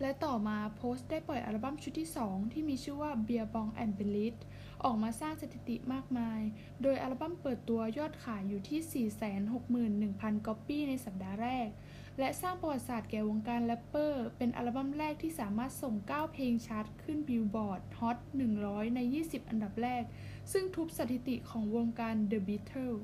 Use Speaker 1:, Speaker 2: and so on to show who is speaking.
Speaker 1: และต่อมาโพสต์ได้ปล่อยอัลบั้มชุดที่ 2 ที่มีชื่อว่า Beer Bong and b e l i t ออกมาสร้างสถิติมากมาย โดยอัลบั้มเปิดตัวยอดขายอยู่ที่ 461,000 ก๊อปปี้ในสัปดาห์แรก และสร้างประวัติศาสตร์แก่วงการแรปเปอร์ เป็นอัลบั้มแรกที่สามารถส่ง 9 เพลงชาร์ตขึ้น Billboard Hot 100 ใน 20 อันดับแรก ซึ่งทุบสถิติของวงการ The Beatles